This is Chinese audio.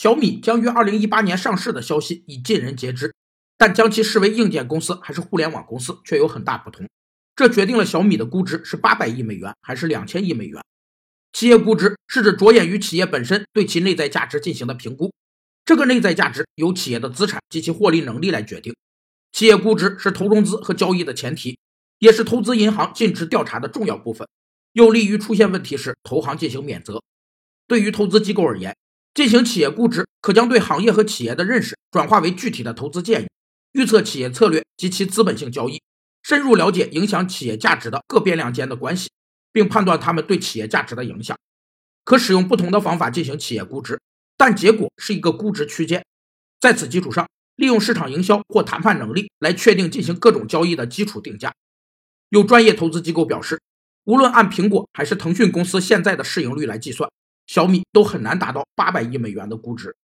小米将于二零一八年上市的消息已尽人皆知，但将其视为硬件公司还是互联网公司却有很大不同。这决定了小米的估值是八百亿美元还是两千亿美元。企业估值是指着眼于企业本身对其内在价值进行的评估，这个内在价值由企业的资产及其获利能力来决定。企业估值是投融资和交易的前提，也是投资银行尽职调查的重要部分，有利于出现问题时投行进行免责。对于投资机构而言，进行企业估值可将对行业和企业的认识转化为具体的投资建议，预测企业策略及其资本性交易，深入了解影响企业价值的各变量间的关系。并判断它们对企业价值的影响，可使用不同的方法进行企业估值，但结果是一个估值区间。在此基础上，利用市场营销或谈判能力来确定进行各种交易的基础定价。有专业投资机构表示，无论按苹果还是腾讯公司现在的市盈率来计算，小米都很难达到八百亿美元的估值。